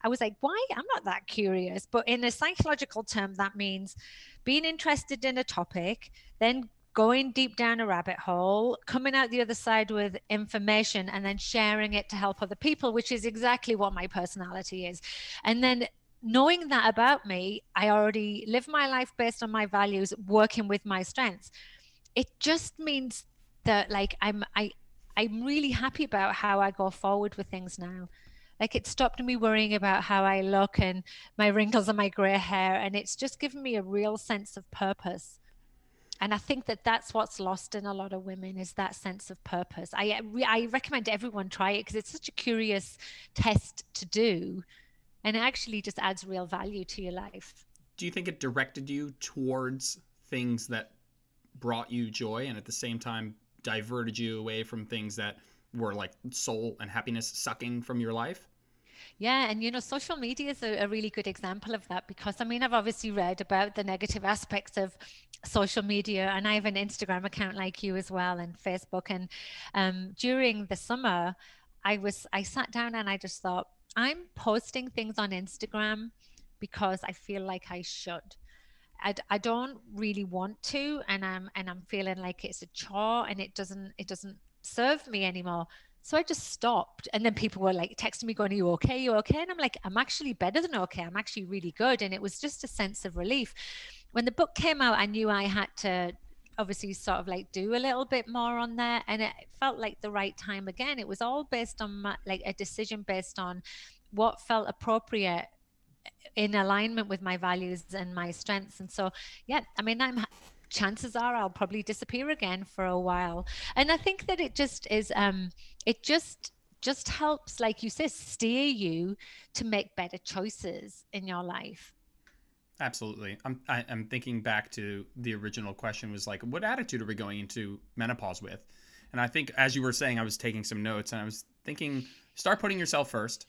I was like, why? I'm not that curious. But in a psychological term, that means being interested in a topic, then going deep down a rabbit hole, coming out the other side with information, and then sharing it to help other people, which is exactly what my personality is. And then knowing that about me, I already live my life based on my values, working with my strengths. It just means that like I'm I I'm really happy about how I go forward with things now. Like it stopped me worrying about how I look and my wrinkles and my gray hair. And it's just given me a real sense of purpose. And I think that that's what's lost in a lot of women is that sense of purpose. I, I recommend everyone try it because it's such a curious test to do. And it actually just adds real value to your life. Do you think it directed you towards things that brought you joy and at the same time diverted you away from things that were like soul and happiness sucking from your life? Yeah, and you know, social media is a, a, really good example of that because I mean, I've obviously read about the negative aspects of social media, and I have an Instagram account like you as well, and Facebook. And um, during the summer, I was I sat down and I just thought, I'm posting things on Instagram because I feel like I should. I, I don't really want to, and I'm and I'm feeling like it's a chore, and it doesn't it doesn't serve me anymore. So I just stopped. And then people were like texting me, going, Are you okay? Are you okay? And I'm like, I'm actually better than okay. I'm actually really good. And it was just a sense of relief. When the book came out, I knew I had to obviously sort of like do a little bit more on there. And it felt like the right time again. It was all based on my, like a decision based on what felt appropriate in alignment with my values and my strengths. And so, yeah, I mean, I'm chances are I'll probably disappear again for a while. And I think that it just is, um, it just just helps, like you said, steer you to make better choices in your life. Absolutely. I'm I, am i am thinking back to the original question was like, what attitude are we going into menopause with? And I think as you were saying, I was taking some notes and I was thinking, start putting yourself first.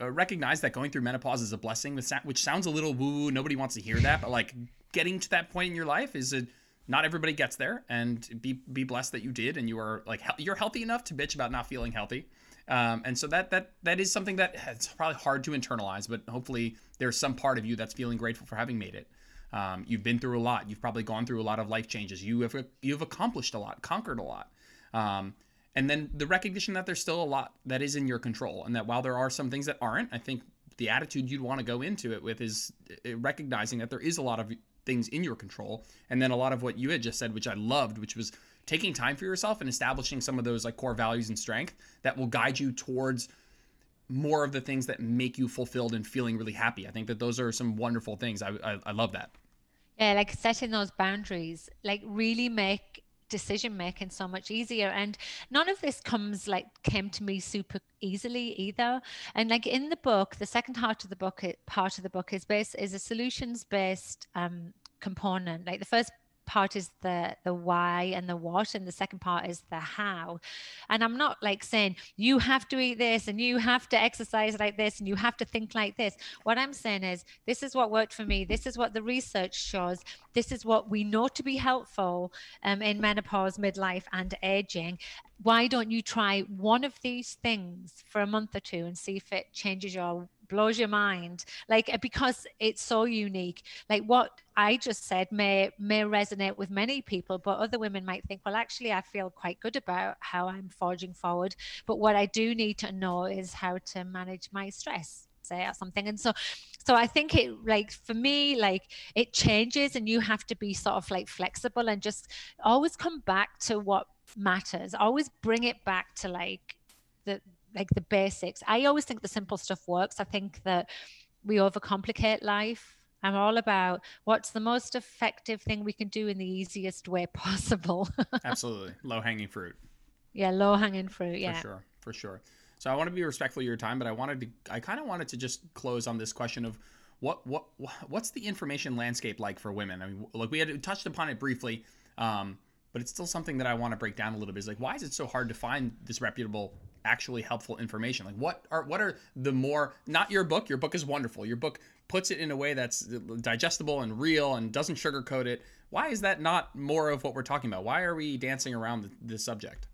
Uh, recognize that going through menopause is a blessing, which sounds a little woo woo. Nobody wants to hear that, but like getting to that point in your life is a not everybody gets there and be be blessed that you did and you are like you're healthy enough to bitch about not feeling healthy. Um, and so that that that is something that it's probably hard to internalize but hopefully there's some part of you that's feeling grateful for having made it. Um, you've been through a lot. You've probably gone through a lot of life changes. You have you've accomplished a lot conquered a lot. Um, and then the recognition that there's still a lot that is in your control and that while there are some things that aren't i think the attitude you'd want to go into it with is uh, recognizing that there is a lot of things in your control. And then a lot of what you had just said, which I loved, which was taking time for yourself and establishing some of those like core values and strength that will guide you towards more of the things that make you fulfilled and feeling really happy. I think that those are some wonderful things. I, I, I love that. Yeah, like setting those boundaries, like really make decision making so much easier and none of this comes like came to me super easily either and like in the book the second part of the book part of the book is based is a solutions based um component. Like the first part is the the why and the what and the second part is the how. And i'm not like saying you have to eat this and you have to exercise like this and you have to think like this. What i'm saying is this is what worked for me. This is what the research shows. This is what we know to be helpful um, in menopause midlife and aging. Why don't you try one of these things for a month or two and see if it changes your blows your mind. Like uh, because it's so unique. Like what i just said may may resonate with many people but other women might think well actually i feel quite good about how i'm forging forward. But what i do need to know is how to manage my stress say or something. And so so i think it like for me like it changes and you have to be sort of like flexible and just always come back to what matters. Always bring it back to like the like the basics i always think the simple stuff works i think that we overcomplicate life I'm all about what's the most effective thing we can do in the easiest way possible. Absolutely. Low hanging fruit. Yeah, low hanging fruit. Yeah. For sure. For sure. So I want to be respectful of your time, but I wanted to I kind of wanted to just close on this question of what what what's the information landscape like for women? I mean, like we had touched upon it briefly, um, but it's still something that I want to break down a little bit. Is like why is it so hard to find this reputable actually helpful information. Like what are what are the more not your book your book is wonderful. Your book puts it in a way that's digestible and real and doesn't sugarcoat it. Why is that not more of what we're talking about? Why are we dancing around the, the subject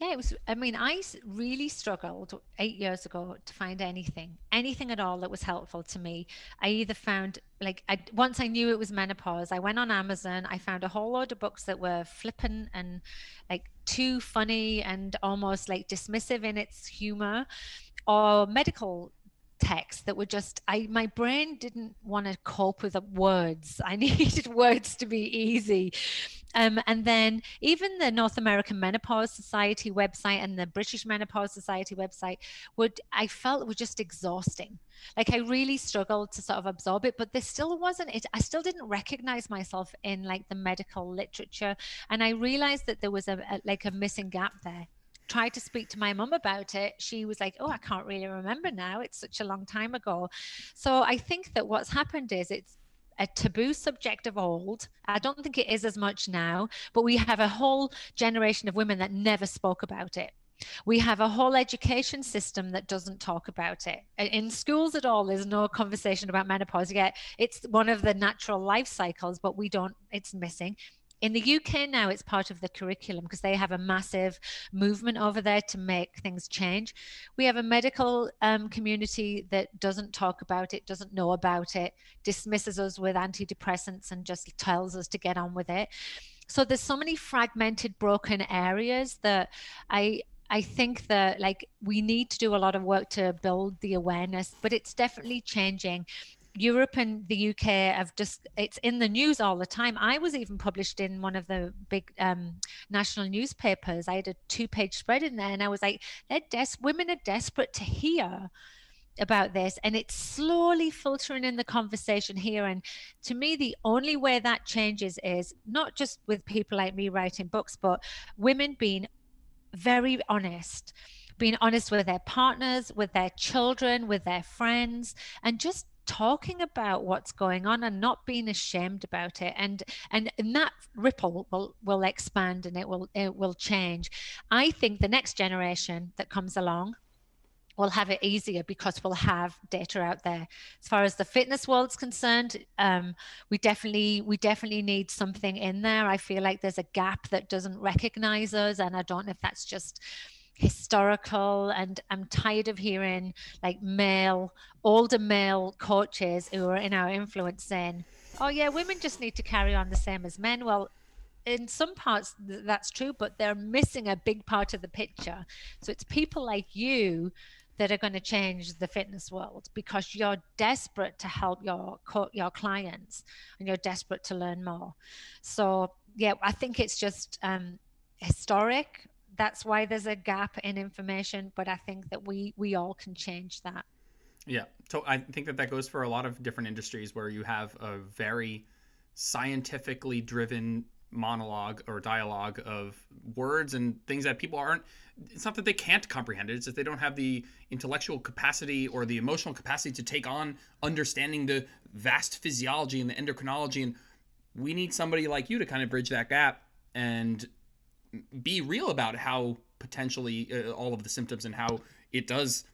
yeah, it was. I mean, I really struggled eight years ago to find anything, anything at all that was helpful to me. I either found, like, I, once I knew it was menopause, I went on Amazon, I found a whole load of books that were flippant and like too funny and almost like dismissive in its humor, or medical text that were just i my brain didn't want to cope with the words. I needed words to be easy. Um, and then even the north american menopause society website and the british menopause society website would i felt were just exhausting. Like i really struggled to sort of absorb it but there still wasn't it i still didn't recognize myself in like the medical literature. And i realized that there was a, a like a missing gap there tried to speak to my mum about it, she was like, Oh, I can't really remember now. It's such a long time ago. So I think that what's happened is it's a taboo subject of old. I don't think it is as much now, but we have a whole generation of women that never spoke about it. We have a whole education system that doesn't talk about it. In schools at all, there's no conversation about menopause yet. It's one of the natural life cycles, but we don't, it's missing. In the UK now, it's part of the curriculum because they have a massive movement over there to make things change. We have a medical um, community that doesn't talk about it, doesn't know about it, dismisses us with antidepressants and just tells us to get on with it. So there's so many fragmented, broken areas that I I think that like we need to do a lot of work to build the awareness, but it's definitely changing. Europe and the UK have just it's in the news all the time. I was even published in one of the big um, national newspapers. I had a two-page spread in there, and I was like, "They're des- women are desperate to hear." about this and it's slowly filtering in the conversation here and to me the only way that changes is not just with people like me writing books but women being very honest being honest with their partners with their children with their friends and just talking about what's going on and not being ashamed about it. And and, and that ripple will will expand and it will it will change. I think the next generation that comes along will have it easier because we'll have data out there. As far as the fitness world's concerned um, we definitely we definitely need something in there. I feel like there's a gap that doesn't recognize us and i don't know if that's just historical and i'm tired of hearing like male older male coaches who are in our influence saying oh yeah women just need to carry on the same as men. Well in some parts that's true but they're missing a big part of the picture. So it's people like you that are going to change the fitness world because you're desperate to help your your clients and you're desperate to learn more. So yeah i think it's just um, historic that's why there's a gap in information but i think that we we all can change that. Yeah. So i think that that goes for a lot of different industries where you have a very scientifically driven monologue or dialogue of words and things that people aren't it's not that they can't comprehend it it's that they don't have the intellectual capacity or the emotional capacity to take on understanding the vast physiology and the endocrinology and we need somebody like you to kind of bridge that gap and be real about how potentially uh, all of the symptoms and how it does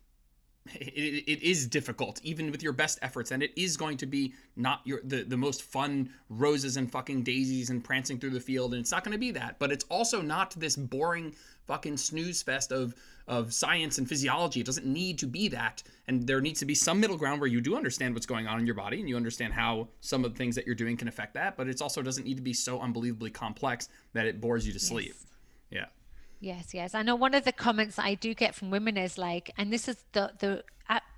it, it is difficult even with your best efforts. And it is going to be not your the, the most fun roses and fucking daisies and prancing through the field. And it's not going to be that but it's also not this boring fucking snooze fest of of science and physiology. It doesn't need to be that. And there needs to be some middle ground where you do understand what's going on in your body and you understand how some of the things that you're doing can affect that. But it also doesn't need to be so unbelievably complex that it bores you to sleep. Yeah. Yes, yes. I know one of the comments I do get from women is like, and this is the the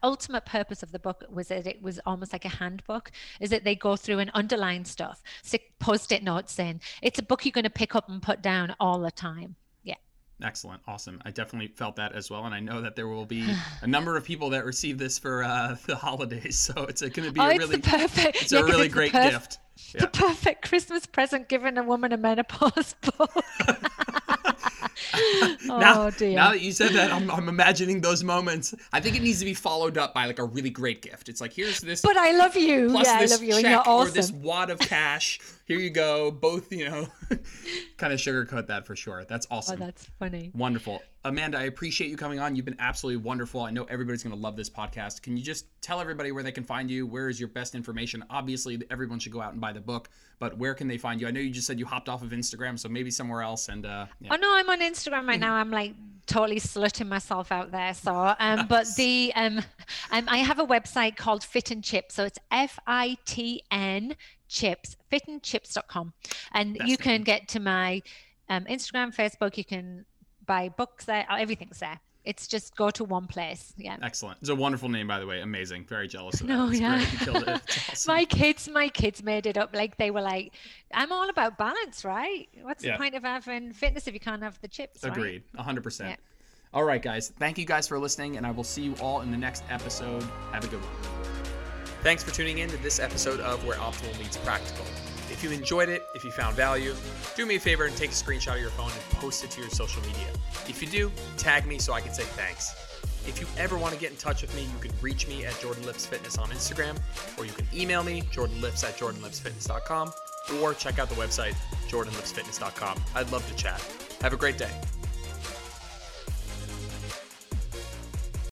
ultimate purpose of the book was that it was almost like a handbook, is that they go through and underline stuff, stick post-it notes in. It's a book you're going to pick up and put down all the time. Excellent, awesome. I definitely felt that as well, and I know that there will be a number of people that receive this for uh, the holidays. So it's going to be oh, a really, it's perfect. It's yeah, a really it's great perf- gift. Yeah. The perfect Christmas present given a woman a menopause book. now, oh dear. Now that you said that, I'm, I'm imagining those moments. I think it needs to be followed up by like a really great gift. It's like here's this. But I love you. yeah, I love you, and you're awesome. Or this wad of cash. Here you go. Both, you know, kind of sugarcoat that for sure. That's oh, awesome. Oh, that's funny. Wonderful. Amanda, I appreciate you coming on. You've been absolutely wonderful. I know everybody's going to love this podcast. Can you just tell everybody where they can find you? Where is your best information? Obviously, everyone should go out and buy the book, but where can they find you? I know you just said you hopped off of Instagram, so maybe somewhere else. And uh, yeah. oh no, I'm on Instagram right now. I'm like totally slutting myself out there. So, um, but the um, um, I have a website called Fit and Chip. So it's F I T N chips, fitnchips.com. And That's you can get to my um, Instagram, Facebook, you can buy books there, everything's there. It's just go to one place. Yeah. Excellent. It's a wonderful name, by the way. Amazing. Very jealous of no, that. yeah. Awesome. my kids, my kids made it up. Like they were like, I'm all about balance, right? What's yeah. the point of having fitness if you can't have the chips? Agreed. Right? 100%. Yeah. All right, guys. Thank you guys for listening, and I will see you all in the next episode. Have a good one. Thanks for tuning in to this episode of Where Optimal Meets Practical. If you enjoyed it, if you found value, do me a favor and take a screenshot of your phone and post it to your social media. If you do, tag me so I can say thanks. If you ever want to get in touch with me, you can reach me at Jordan Lips Fitness on Instagram, or you can email me, jordanlips at jordanlipsfitness.com, or check out the website, jordanlipsfitness.com. I'd love to chat. Have a great day.